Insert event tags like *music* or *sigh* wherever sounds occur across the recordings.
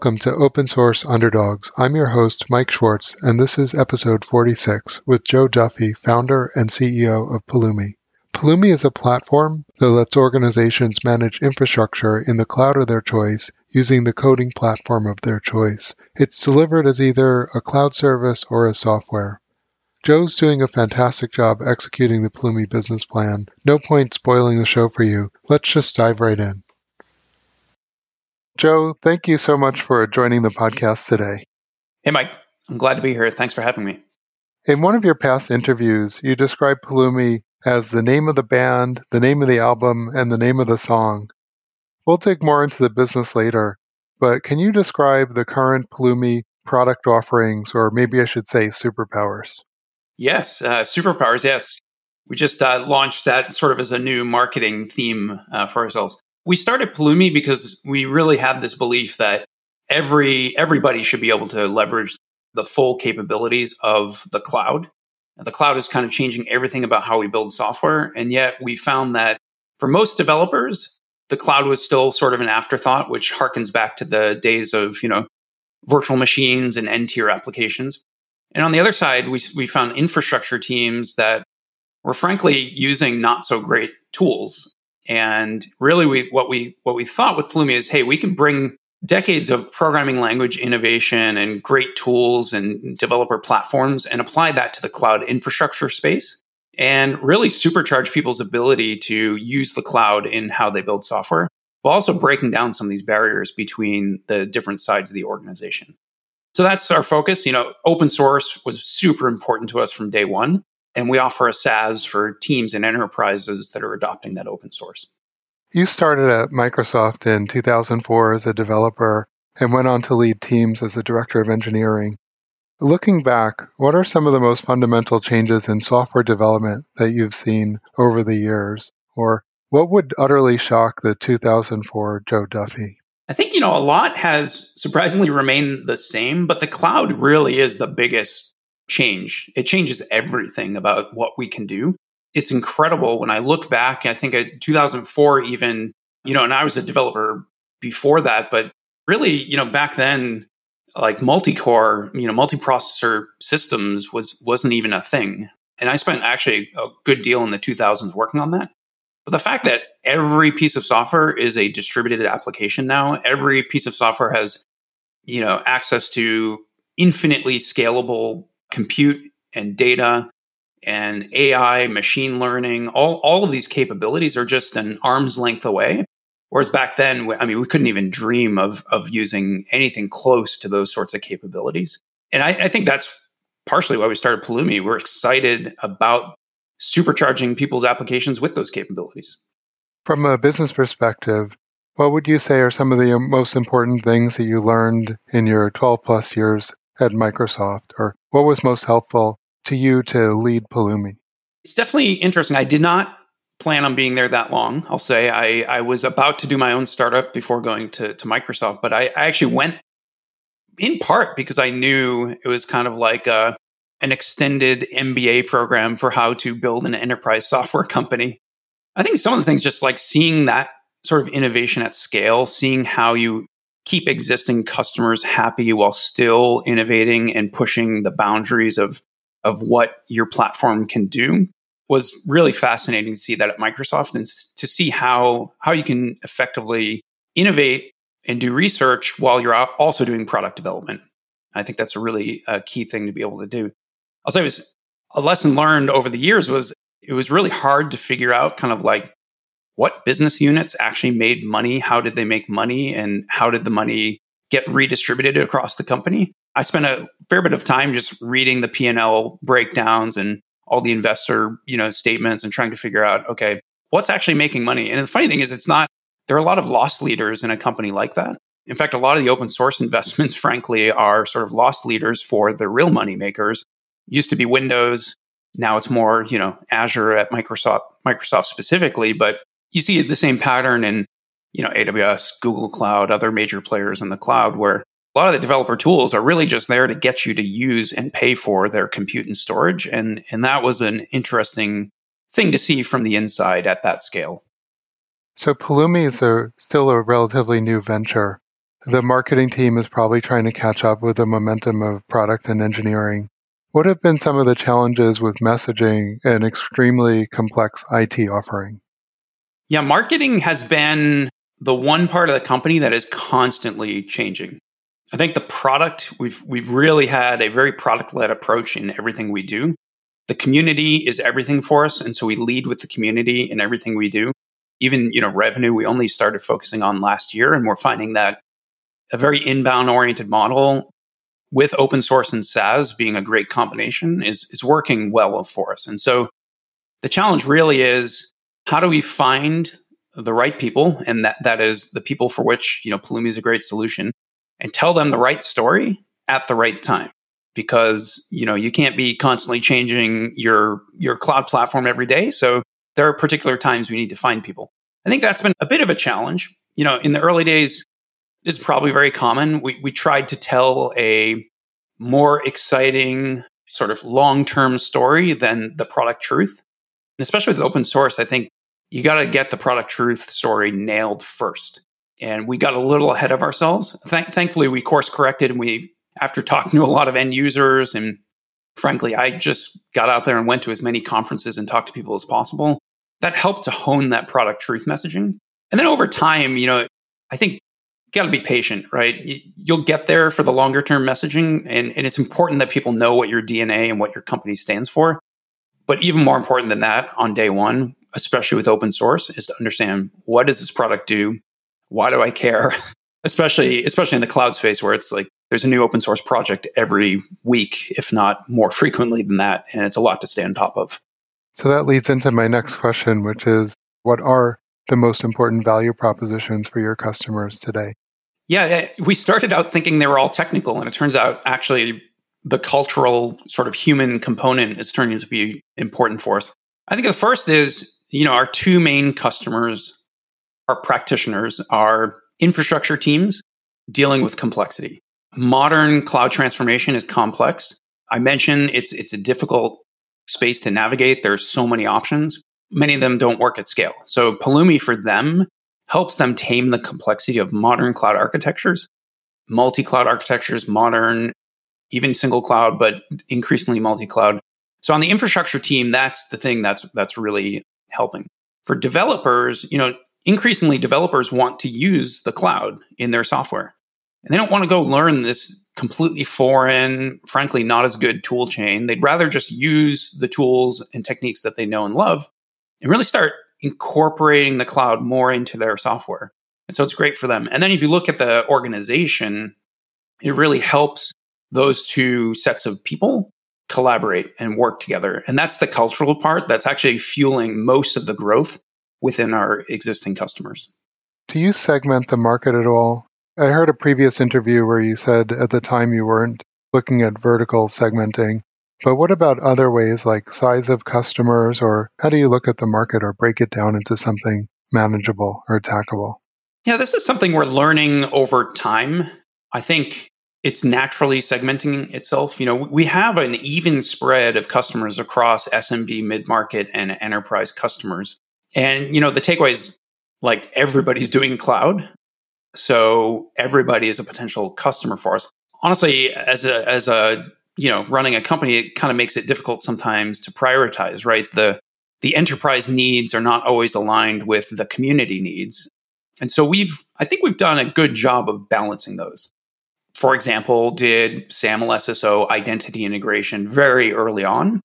welcome to Open Source Underdogs. I'm your host, Mike Schwartz, and this is episode 46 with Joe Duffy, founder and CEO of Pulumi. Pulumi is a platform that lets organizations manage infrastructure in the cloud of their choice using the coding platform of their choice. It's delivered as either a cloud service or as software. Joe's doing a fantastic job executing the Pulumi business plan. No point spoiling the show for you. Let's just dive right in. Joe, thank you so much for joining the podcast today. Hey, Mike. I'm glad to be here. Thanks for having me. In one of your past interviews, you described Pulumi as the name of the band, the name of the album, and the name of the song. We'll dig more into the business later, but can you describe the current Pulumi product offerings, or maybe I should say superpowers? Yes, uh, superpowers, yes. We just uh, launched that sort of as a new marketing theme uh, for ourselves we started Pulumi because we really had this belief that every everybody should be able to leverage the full capabilities of the cloud. The cloud is kind of changing everything about how we build software, and yet we found that for most developers, the cloud was still sort of an afterthought, which harkens back to the days of you know virtual machines and n-tier applications. And on the other side, we we found infrastructure teams that were frankly using not so great tools and really, we, what we what we thought with Pulumi is, hey, we can bring decades of programming language innovation and great tools and developer platforms and apply that to the cloud infrastructure space and really supercharge people's ability to use the cloud in how they build software while also breaking down some of these barriers between the different sides of the organization. So that's our focus. You know, open source was super important to us from day one. And we offer a SaaS for teams and enterprises that are adopting that open source. You started at Microsoft in 2004 as a developer and went on to lead teams as a director of engineering. Looking back, what are some of the most fundamental changes in software development that you've seen over the years? Or what would utterly shock the 2004 Joe Duffy? I think, you know, a lot has surprisingly remained the same, but the cloud really is the biggest change. It changes everything about what we can do. It's incredible when I look back, I think uh, at 2004 even, you know, and I was a developer before that, but really, you know, back then like multi-core, you know, multi-processor systems was wasn't even a thing. And I spent actually a good deal in the 2000s working on that. But the fact that every piece of software is a distributed application now, every piece of software has, you know, access to infinitely scalable compute and data and AI, machine learning, all, all of these capabilities are just an arm's length away. Whereas back then, I mean, we couldn't even dream of, of using anything close to those sorts of capabilities. And I, I think that's partially why we started Pulumi. We're excited about supercharging people's applications with those capabilities. From a business perspective, what would you say are some of the most important things that you learned in your 12 plus years at Microsoft? Or what was most helpful to you to lead Pulumi? It's definitely interesting. I did not plan on being there that long. I'll say I, I was about to do my own startup before going to, to Microsoft, but I, I actually went in part because I knew it was kind of like a, an extended MBA program for how to build an enterprise software company. I think some of the things just like seeing that sort of innovation at scale, seeing how you keep existing customers happy while still innovating and pushing the boundaries of of what your platform can do was really fascinating to see that at Microsoft and to see how how you can effectively innovate and do research while you're also doing product development. I think that's a really uh, key thing to be able to do. I'll say it was a lesson learned over the years was it was really hard to figure out kind of like what business units actually made money, how did they make money, and how did the money get redistributed across the company. I spent a fair bit of time just reading the P&L breakdowns and all the investor, you know, statements and trying to figure out, okay, what's actually making money? And the funny thing is it's not there are a lot of loss leaders in a company like that. In fact, a lot of the open source *laughs* investments, frankly, are sort of loss leaders for the real money makers. Used to be Windows. Now it's more, you know, Azure at Microsoft, Microsoft specifically, but you see the same pattern in you know AWS, Google Cloud, other major players in the cloud where a lot of the developer tools are really just there to get you to use and pay for their compute and storage and and that was an interesting thing to see from the inside at that scale. So Pulumi is a, still a relatively new venture. the mm-hmm. marketing team is probably trying to catch up with the momentum of product and engineering. What have been some of the challenges with messaging an extremely complex IT offering? Yeah, marketing has been the one part of the company that is constantly changing. I think the product we've we've really had a very product led approach in everything we do. The community is everything for us, and so we lead with the community in everything we do. Even you know revenue, we only started focusing on last year, and we're finding that a very inbound oriented model with open source and SaaS being a great combination is is working well for us. And so the challenge really is how do we find the right people? And that that is the people for which you know Pulumi is a great solution. And tell them the right story at the right time. Because you know you can't be constantly changing your your cloud platform every day. So there are particular times we need to find people. I think that's been a bit of a challenge. You know in the early days this is probably very common. We, we tried to tell a more exciting sort of long-term story than the product truth. And especially with open source i think you got to get the product truth story nailed first. And we got a little ahead of ourselves. Th- thankfully, we course corrected and we, after talking to a lot of end users, and frankly, I just got out there and went to as many conferences and talked to people as possible. That helped to hone that product truth messaging. And then over time, you know, I think you got to be patient, right? You'll get there for the longer term messaging. And, and it's important that people know what your DNA and what your company stands for. But even more important than that, on day one, especially with open source, is to understand what does this product do? Why do I care? *laughs* especially especially in the cloud space where it's like there's a new open source project every week, if not more frequently than that, and it's a lot to stay on top of. So that leads into my next question, which is what are the most important value propositions for your customers today? Yeah, we started out thinking they were all technical, and it turns out actually the cultural sort of human component is turning to be important for us. I think the first is, you know, our two main customers our practitioners are infrastructure teams dealing with complexity. Modern cloud transformation is complex. I mentioned it's it's a difficult space to navigate. There's so many options. Many of them don't work at scale. So Pulumi for them helps them tame the complexity of modern cloud architectures, multi-cloud architectures, modern even single cloud, but increasingly multi-cloud. So on the infrastructure team, that's the thing that's that's really helping. For developers, you know, increasingly developers want to use the cloud in their software. And they don't want to go learn this completely foreign, frankly, not as good tool chain. They'd rather just use the tools and techniques that they know and love and really start incorporating the cloud more into their software. And so it's great for them. And then if you look at the organization, it really helps those two sets of people collaborate and work together. And that's the cultural part that's actually fueling most of the growth within our existing customers. Do you segment the market at all? I heard a previous interview where you said at the time you weren't looking at vertical segmenting. But what about other ways like size of customers, or how do you look at the market or break it down into something manageable or attackable? Yeah, this is something we're learning over time. I think it's naturally segmenting itself. You know, we have an even spread of customers across SMB, mid market, and enterprise customers. And, you know, the takeaway is like everybody's *laughs* doing cloud. So everybody is a potential customer for us. Honestly, as a, as a, you know, running a company, it kind of makes it difficult sometimes to prioritize, right? The, the enterprise needs are not always aligned with the community needs. And so we've, I think we've done a good job of balancing those for example, did SAML SSO identity integration very early on,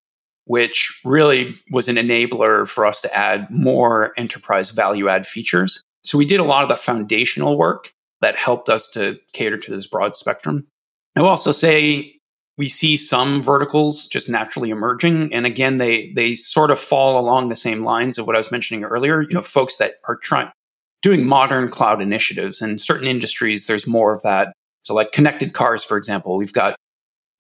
which really was an enabler for us to add more enterprise value add features. So we did a lot of the foundational work that helped us to cater to this broad spectrum. I will also say we see some verticals just naturally emerging. And again, they they sort of fall along the same lines of what I was mentioning earlier. You know, folks that are trying doing modern cloud initiatives. In certain industries, there's more of that so, like connected cars, for example, we've got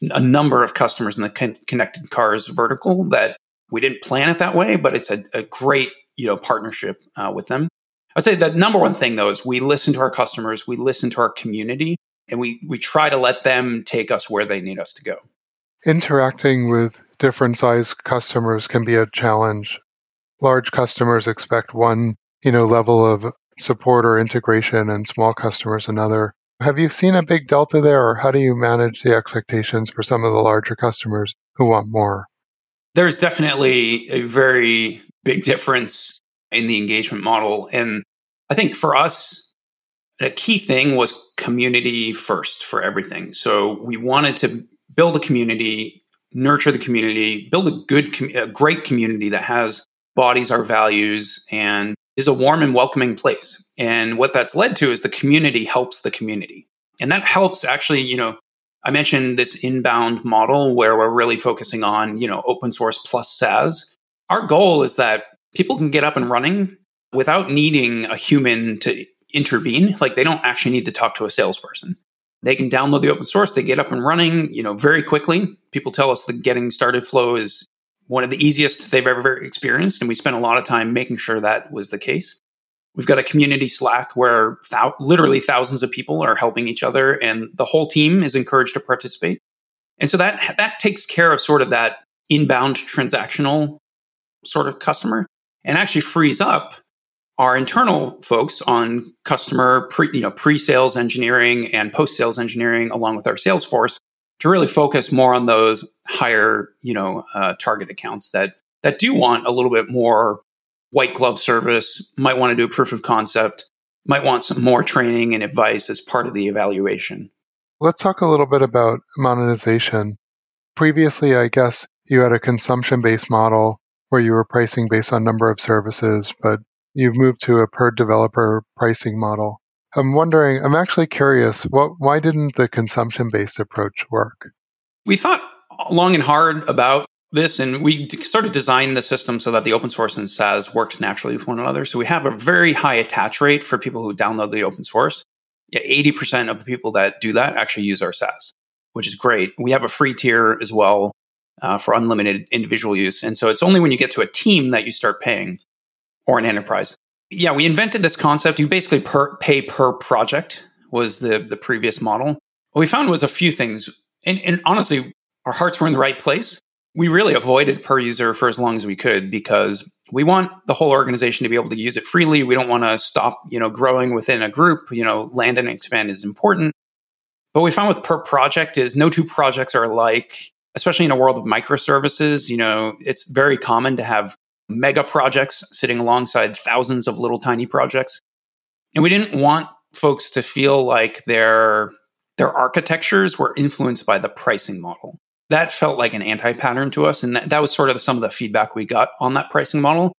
a number of customers in the con- connected cars vertical that we didn't plan it that way, but it's a, a great you know partnership uh, with them. I'd say the number one thing though is we listen to our customers, we listen to our community, and we we try to let them take us where they need us to go. Interacting with different size customers can be a challenge. Large customers expect one, you know, level of support or integration and small customers another. Have you seen a big delta there, or how do you manage the expectations for some of the larger customers who want more? There's definitely a very big difference in the engagement model. And I think for us, a key thing was community first for everything. So we wanted to build a community, nurture the community, build a good, a great community that has bodies our values and is a warm and welcoming place. And what that's led to is the community helps the community. And that helps actually, you know, I mentioned this inbound model where we're really focusing on, you know, open source plus SaaS. Our goal is that people can get up and running without needing a human to intervene. Like they don't actually need to talk to a salesperson. They can download the open source, they get up and running, you know, very quickly. People tell us the getting started flow is one of the easiest they've ever experienced. And we spent a lot of time making sure that was the case. We've got a community Slack where th- literally thousands of people are helping each other and the whole team is encouraged to participate. And so that, that takes care of sort of that inbound transactional sort of customer and actually frees up our internal folks on customer pre, you know, pre-sales engineering and post-sales engineering along with our sales force to really focus more on those higher, you know, uh, target accounts that that do want a little bit more white glove service, might want to do a proof of concept, might want some more training and advice as part of the evaluation. Let's talk a little bit about monetization. Previously, I guess you had a consumption based model where you were pricing based on number of services, but you've moved to a per developer pricing model. I'm wondering, I'm actually curious, what, why didn't the consumption based approach work? We thought long and hard about this and we sort of designed the system so that the open source and SaaS worked naturally with one another. So we have a very high attach rate for people who download the open source. Yeah, 80% of the people that do that actually use our SaaS, which is great. We have a free tier as well uh, for unlimited individual use. And so it's only when you get to a team that you start paying or an enterprise. Yeah, we invented this concept. You basically per, pay per project was the the previous model. What we found was a few things, and, and honestly, our hearts were in the right place. We really avoided per user for as long as we could because we want the whole organization to be able to use it freely. We don't want to stop, you know, growing within a group. You know, land and expand is important. But we found with per project is no two projects are alike, especially in a world of microservices. You know, it's very common to have mega projects sitting alongside thousands of little tiny projects. And we didn't want folks to feel like their their architectures were influenced by the pricing model. That felt like an anti-pattern to us. And that, that was sort of some of the feedback we got on that pricing model.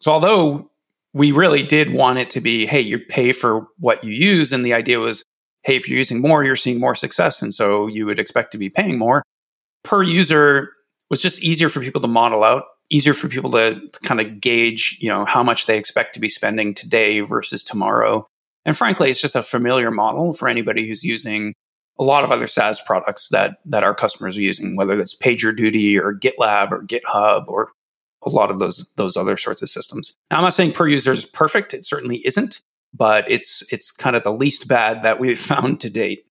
So although we really did want it to be, hey, you pay for what you use. And the idea was, hey, if you're using more, you're seeing more success. And so you would expect to be paying more. Per user was just easier for people to model out easier for people to, kind of gauge, you know, how much they expect to be spending today versus tomorrow. And frankly, it's just a familiar model for anybody who's using a lot of other SaaS products that that our customers are using, whether that's PagerDuty or GitLab or GitHub or a lot of those those other sorts of systems. Now, I'm not saying per user is perfect; it certainly isn't, but it's it's kind of the least bad that we've *laughs* found to date.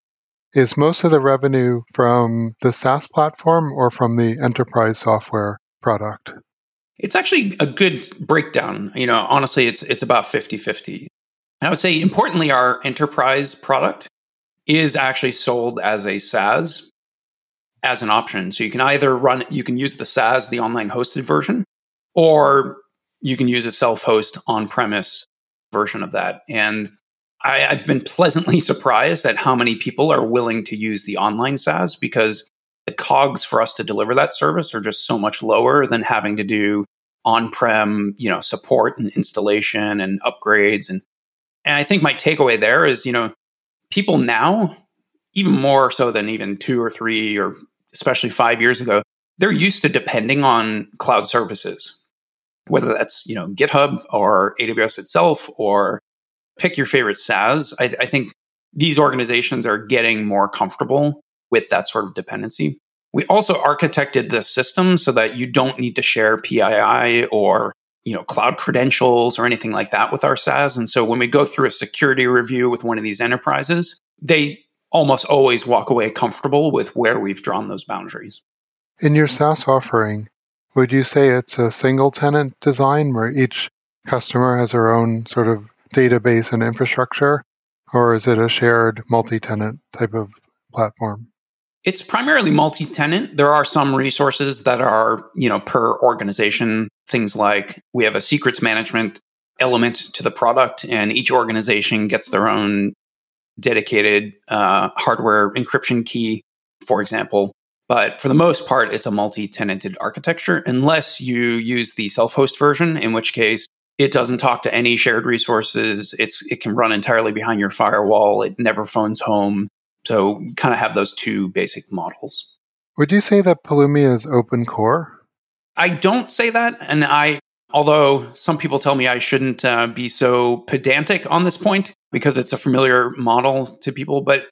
Is most of the revenue from the SaaS platform or from the enterprise software product? It's actually a good breakdown. You know, honestly, it's it's about 50-50. I would say importantly, our enterprise product is actually sold as a SaaS as an option. So you can either run you can use the SaaS, the online hosted version, or you can use a self-host on-premise version of that. And I, have been pleasantly *laughs* surprised at how many people are willing to use the online SaaS because the cogs for us to deliver that service are just so much lower than having to do on-prem, you know, support and installation and upgrades and and I think my takeaway there is, you know, people now even more so than even 2 or 3 or especially 5 years ago, they're used to depending on cloud services. Whether that's, you know, GitHub or AWS itself or pick your favorite SaaS. I, I think these organizations are getting more comfortable with that sort of dependency. We also architected the system so that you don't need to share PII or you know cloud credentials or anything like that with our SaaS. And so when we go through a security review with one of these enterprises, they almost always walk away comfortable with where we've drawn those boundaries. In your SaaS offering, would you say it's a single tenant design where each customer has their own sort of database and infrastructure? or is it a shared multi-tenant type of platform? It's primarily multi-tenant. There are some resources that are, you know, per organization. Things like we have a secrets management element to the product, and each organization gets their own dedicated uh, hardware encryption key, for example. But for the most part, it's a multi-tenanted architecture, unless you use the self-host version, in which case it doesn't talk to any shared resources. It's it can run entirely behind your firewall. It never phones home. So kind of have those two basic models. Would you say that Pulumi is open core? I don't say that, and I although some people tell me I shouldn't uh, be so pedantic on this point because it's a familiar model to people, but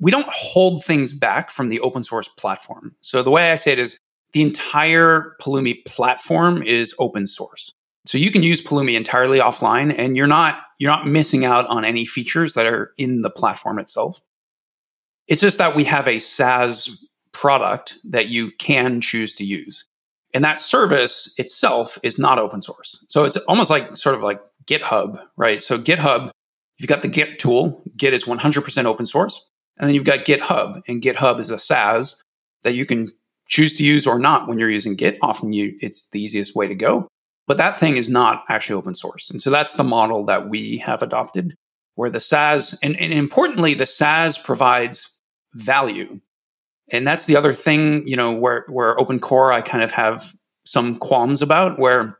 we don't hold things back from the open source platform. So the way I say it is the entire Pulumi platform is open source. So you can use Pulumi entirely offline and you're not you're not missing out on any features that are in the platform itself. It's just that we have a SaaS product that you can choose to use. And that service itself is not open source. So it's almost like sort of like GitHub, right? So GitHub, if you've got the Git tool, Git is 100% open source. And then you've got GitHub, and GitHub is a SaaS that you can choose to use or not when you're using Git. Often you, it's the easiest way to go. But that thing is not actually open source. And so that's the model that we have adopted, where the SaaS, and, and importantly, the SaaS provides value. And that's the other thing, you know, where, where open core I kind of have some qualms about, where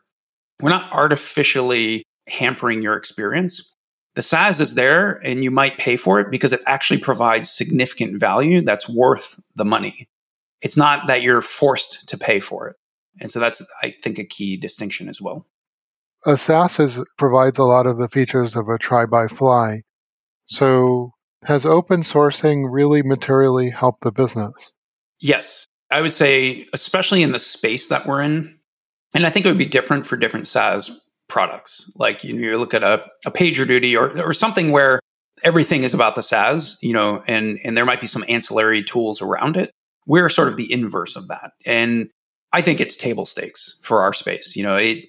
we're not artificially hampering your experience. The SaaS is there and you might pay for it because it actually provides significant value that's worth the money. It's not that you're forced to pay for it. And so that's, I think, a key distinction as well. A SaaS is, provides a lot of the features of a try by fly. So has open sourcing really materially helped the business? Yes. I would say, especially in the space that we're in, and I think it would be different for different SaaS products. Like you, know, you look at a, a PagerDuty or, or something where everything is about the SaaS, you know, and, and there might be some ancillary tools around it. We're sort of the inverse of that. And I think it's table stakes for our space. You know, it,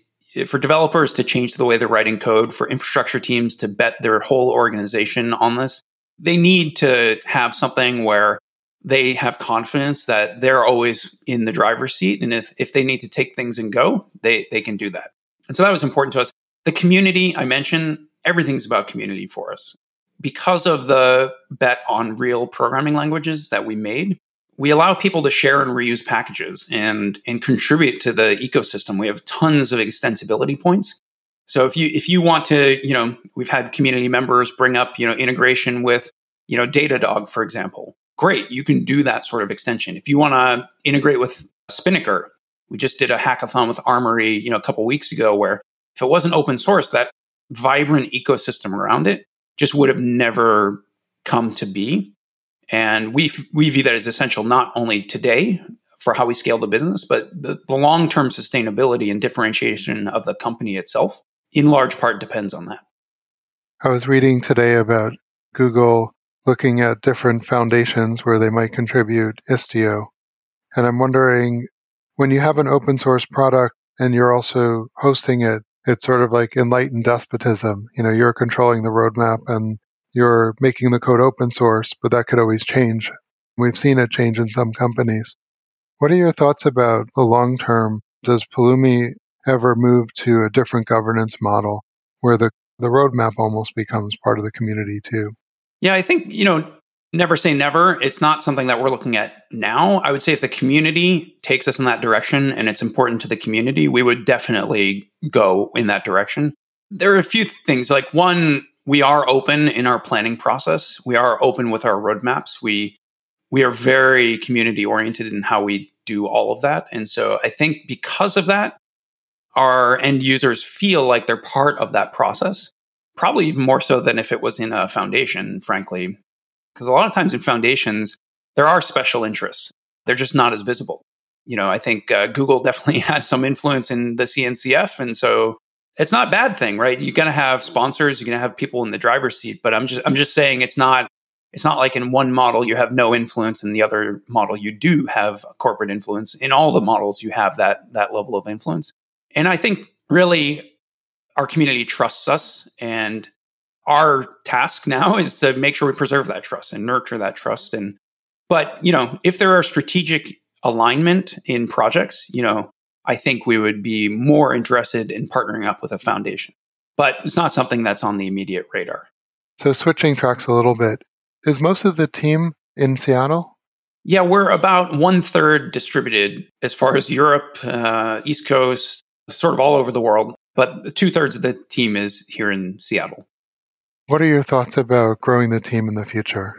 for developers to change the way they're writing code, for infrastructure teams to bet their whole organization on this, they need to have something where they have confidence that they're always in the driver's seat. And if, if they need to take things and go, they, they can do that. And so that was important to us. The community I mentioned, everything's about community for us. Because of the bet on real programming languages that we made, we allow people to share and reuse packages and and contribute to the ecosystem. We have tons of extensibility points. So if you if you want to, you know, we've had community members bring up, you know, integration with, you know, Datadog, for example. Great, you can do that sort of extension. If you want to integrate with Spinnaker, we just did a hackathon with Armory, you know, a couple weeks ago where if it wasn't open source, that vibrant ecosystem around it just would have never come to be. And we, we view that as essential not only today for how we scale the business, but the, the long term sustainability and differentiation of the company itself, in large part, depends on that. I was reading today about Google looking at different foundations where they might contribute Istio. And I'm wondering when you have an open source product and you're also hosting it, it's sort of like enlightened despotism. You know, you're controlling the roadmap and you're making the code open source, but that could always change. We've seen it change in some companies. What are your thoughts about the long term? Does Pulumi ever move to a different governance model where the, the roadmap almost becomes part of the community too? Yeah, I think, you know, never say never. It's not something that we're looking at now. I would say if the community takes us in that direction and it's important to the community, we would definitely go in that direction. There are a few things like one, we are open in our planning process. We are open with our roadmaps. We we are very community oriented in how we do all of that. And so I think because of that, our end users feel like they're part of that process, probably even more so than if it was in a foundation, frankly. Because a lot of times in foundations, there are special interests. They're just not as visible. You know, I think uh, Google *laughs* definitely has some influence in the CNCF. And so it's not a bad thing, right? You're going to have sponsors, you're going to have people in the driver's seat, but I'm just I'm just saying it's not it's not like in one model you have no influence in the other model you do have corporate influence. In all the models you have that that level of influence. And I think really our community trusts us and our task now is to make sure we preserve that trust and nurture that trust. And, but, you know, if there are strategic alignment in projects, you know, I think we would be more interested in partnering up with a foundation. But it's not something that's on the immediate radar. So, switching tracks a little bit, is most of the team in Seattle? Yeah, we're about one third distributed as far as Europe, uh, East Coast, sort of all over the world. But two thirds of the team is here in Seattle. What are your thoughts about growing the team in the future?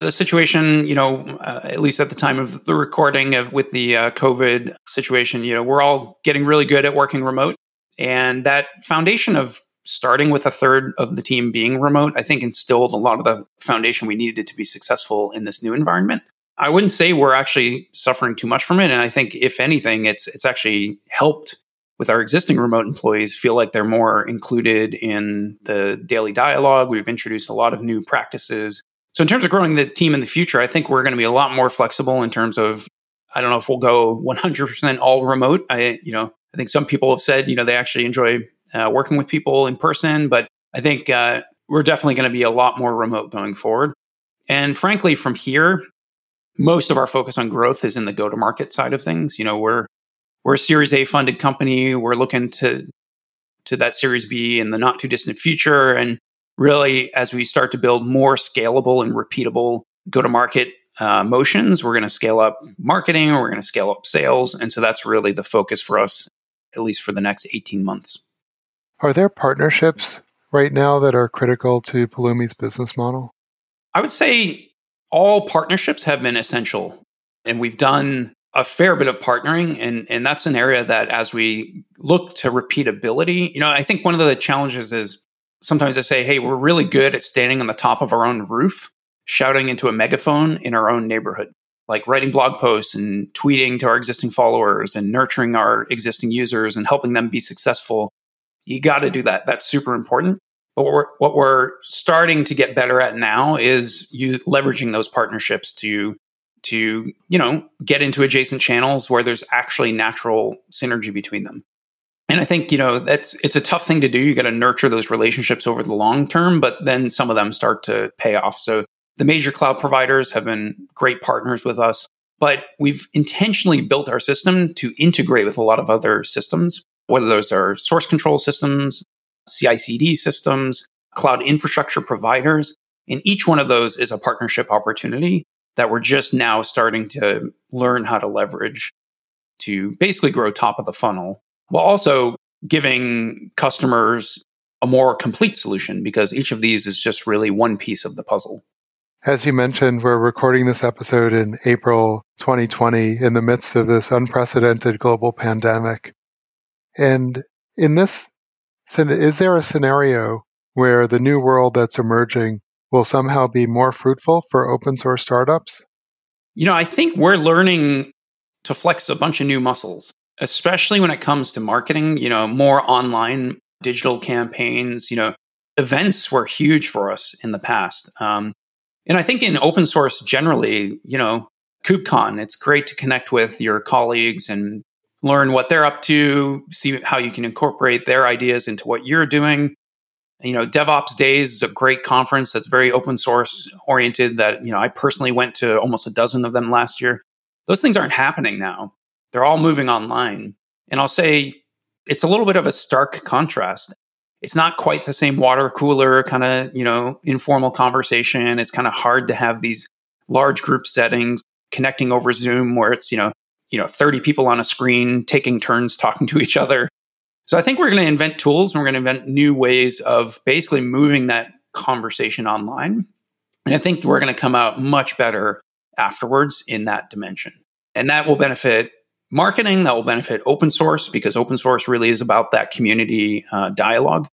The situation, you know, uh, at least at the time of the recording of, with the uh, COVID situation, you know, we're all getting really good at working remote. And that foundation of starting with a third of the team being remote, I think instilled a lot of the foundation we needed to be successful in this new environment. I wouldn't say we're actually suffering too much from it. And I think if anything, it's it's actually helped with our existing remote employees feel like they're more included in the daily dialogue. We've introduced a lot of new practices. So in terms of growing the team in the future, I think we're going to be a lot more flexible in terms of I don't know if we'll go 100% all remote. I you know, I think some people have said, you know, they actually enjoy uh, working with people in person, but I think uh, we're definitely going to be a lot more remote going forward. And frankly, from here, most of our focus on growth is in the go to market side of things. You know, we're we're a Series A funded company. We're looking to to that Series B in the not too distant future. And really, as we start to build more scalable and repeatable go to market uh, motions, we're going to scale up marketing, we're going to scale up sales, and so that's really the focus for us, at least for the next eighteen months. Are there partnerships right now that are critical to Pulumi's business model? I would say all partnerships have been essential, and we've done a fair bit of partnering and and that's an area that as we look to repeatability you know i think one of the challenges is sometimes i say hey we're really good at standing on the top of our own roof shouting into a megaphone in our own neighborhood. Like writing blog posts and tweeting to our existing followers and nurturing our existing users and helping them be successful. You got to do that. That's super important. But what we're, what we're starting to get better at now is use, leveraging those partnerships to to, you know, get into adjacent channels where there's actually natural synergy between them. And I think, you know, that's it's a tough thing to do. You got to nurture those relationships over the long term, but then some of them start to pay off. So the major cloud providers have been great partners with us, but we've intentionally built our system to integrate with a lot of other systems, whether those are source control systems, CI/CD systems, cloud infrastructure providers. And each one of those is a partnership opportunity that we're just now starting to learn how to leverage to basically grow top of the funnel while also giving customers a more complete solution because each of these is just really one piece of the puzzle. As you mentioned, we're recording this episode in April 2020 in the midst of this unprecedented global pandemic. And in this, is there a scenario where the new world that's emerging will somehow be more fruitful for open source startups? You know, I think we're learning to flex a bunch of new muscles, especially when it comes to marketing, you know, more online digital campaigns, you know, events were huge for us in the past. Um, and I think in open source generally, you know, KubeCon, it's great to connect with your colleagues and learn what they're up to, see how you can incorporate their ideas into what you're doing you know devops days is a great conference that's very open source oriented that you know i personally went to almost a dozen of them last year. Those things aren't happening now. They're all moving online. And i'll say it's a little bit of a stark contrast. It's not quite the same water cooler kind of you know informal conversation. It's kind of hard to have these large group settings connecting over zoom where it's you know you know 30 people on a screen taking turns talking to each other so I think we're going to invent tools and we're going to invent new ways of basically moving that conversation online. And I think we're going to come out much better afterwards in that dimension. And that will benefit marketing, that will benefit open source because open source really is about that community uh, dialogue.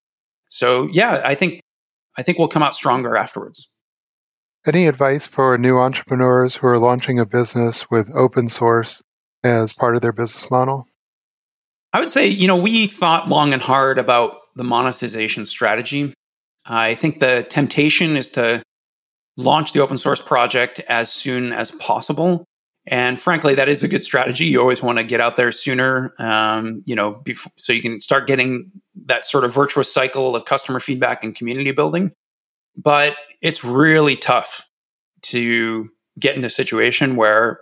So yeah, I think I think we'll come out stronger afterwards. Any advice for new entrepreneurs who are launching a business with open source as part of their business model? I would say, you know, we thought long and hard about the monetization strategy. I think the temptation is to launch the open source project as soon as possible. And frankly, that is a good strategy. You always want to get out there sooner, um, you know, so you can start getting that sort of virtuous cycle of customer feedback and community building. But it's really tough to get in a situation where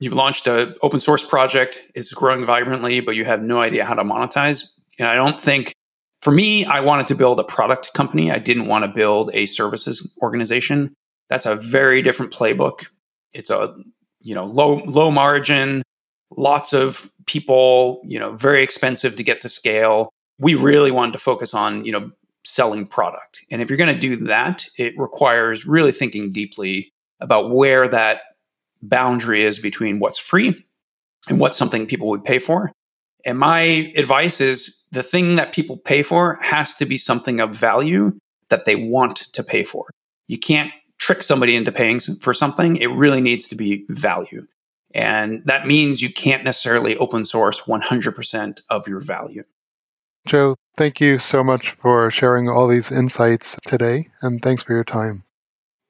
you've launched an open source project, it's growing vibrantly, but you have no idea how to monetize. And I don't think, for me, I wanted to build a product company. I didn't want to build a services organization. That's a very different playbook. It's a you know low low margin, lots of people, you know, very expensive to get to scale. We really wanted to focus on you know selling product. And if you're going to do that, it requires really thinking deeply about where that boundary is between what's free and what's something people would pay for. And my advice is the thing that people pay for has to be something of value that they want to pay for. You can't trick somebody into paying for something. It really needs to be value. And that means you can't necessarily open source 100% of your value. Joe, thank you so much for sharing all these insights today, and thanks for your time.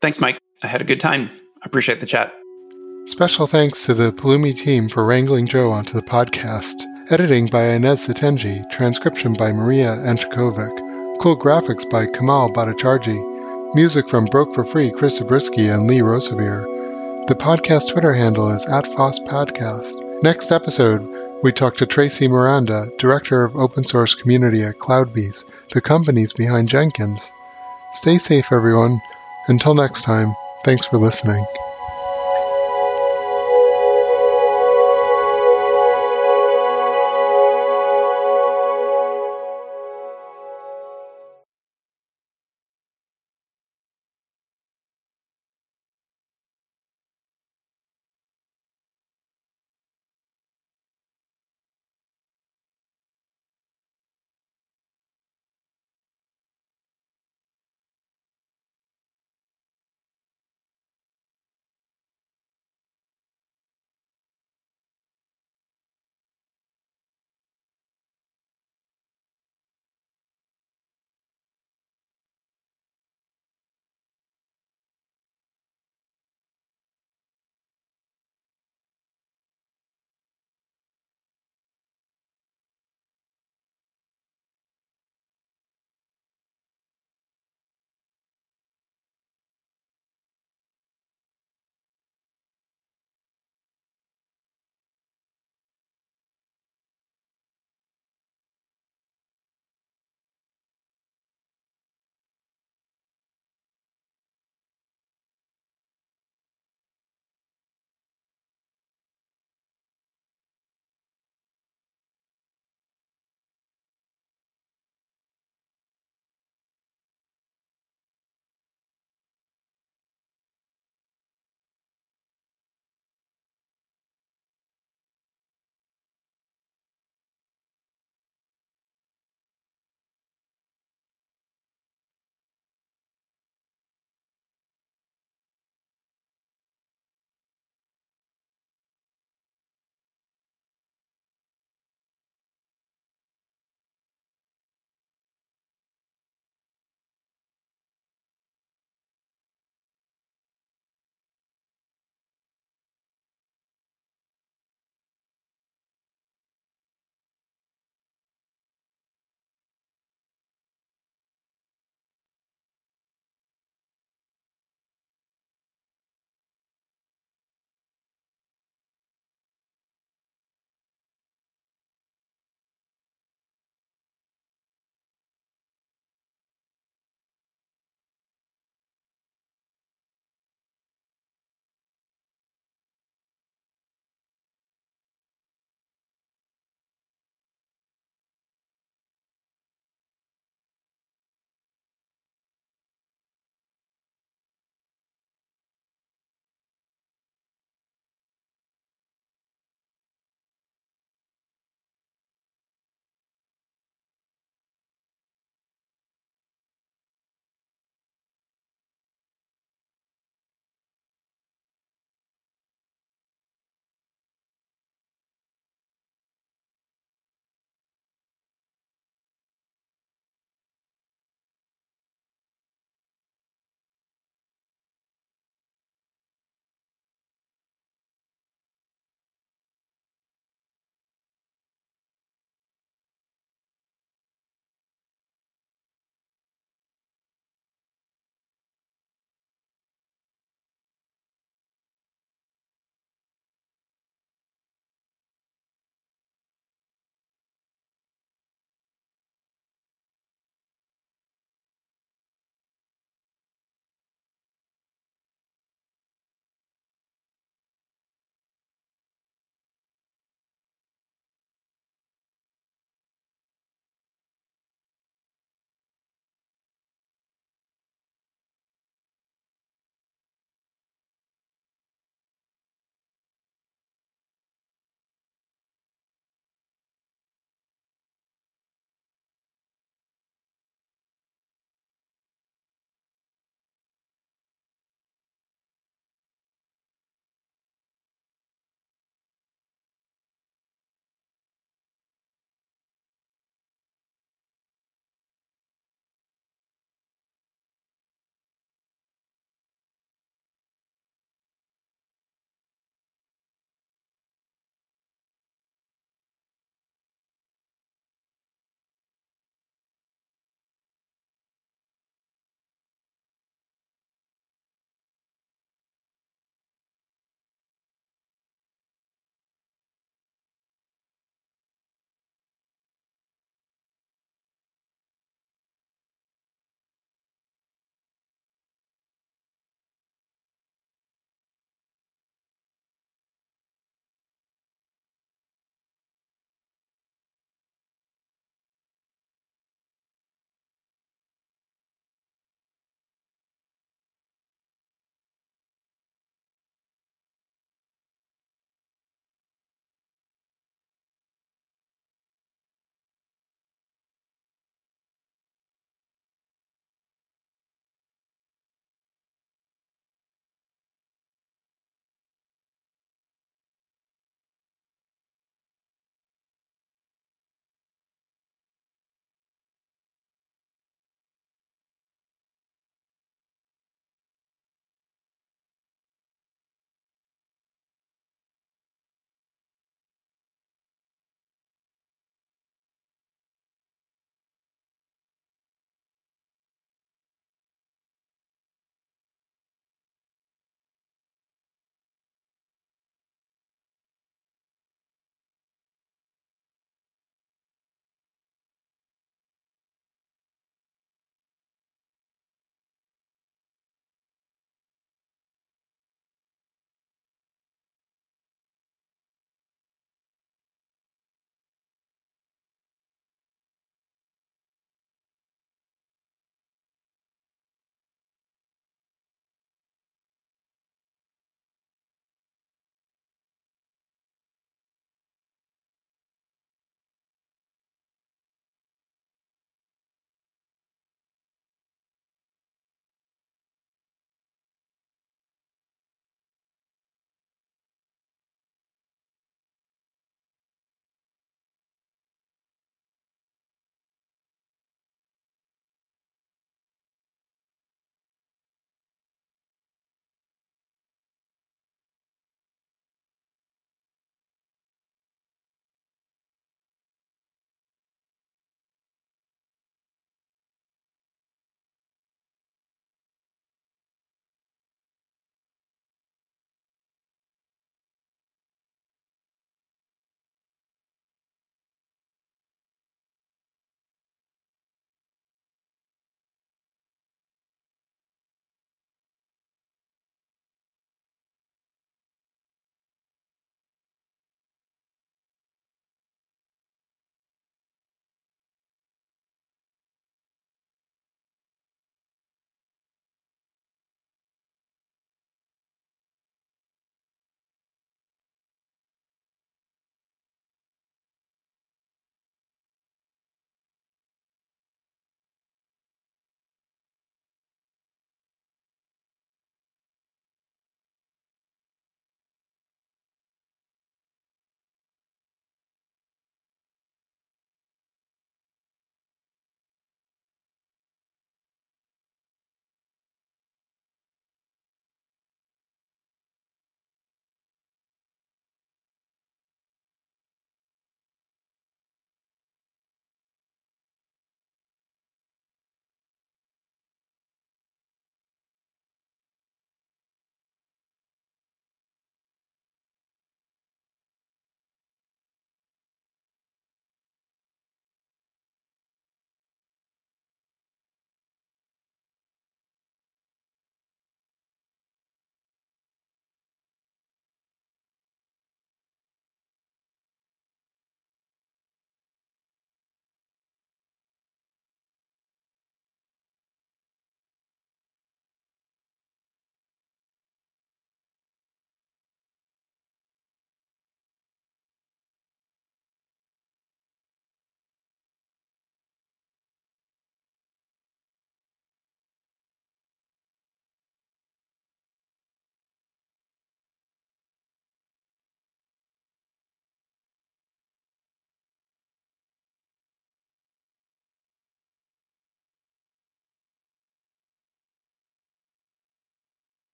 Thanks, Mike. I had a good time. I appreciate the chat. Special thanks to the Pulumi team for wrangling Joe onto the podcast. Editing by Inez Satenji, transcription by Maria Antrikovic, cool graphics by Kamal Bhattacharjee, music from Broke for Free, Chris Zabriskie and Lee Rosevere. The podcast Twitter handle is at Foss Podcast. Next episode, we talk to Tracy Miranda, Director of Open Source Community at CloudBees, the companies behind Jenkins. Stay safe, everyone. Until next time, thanks for listening.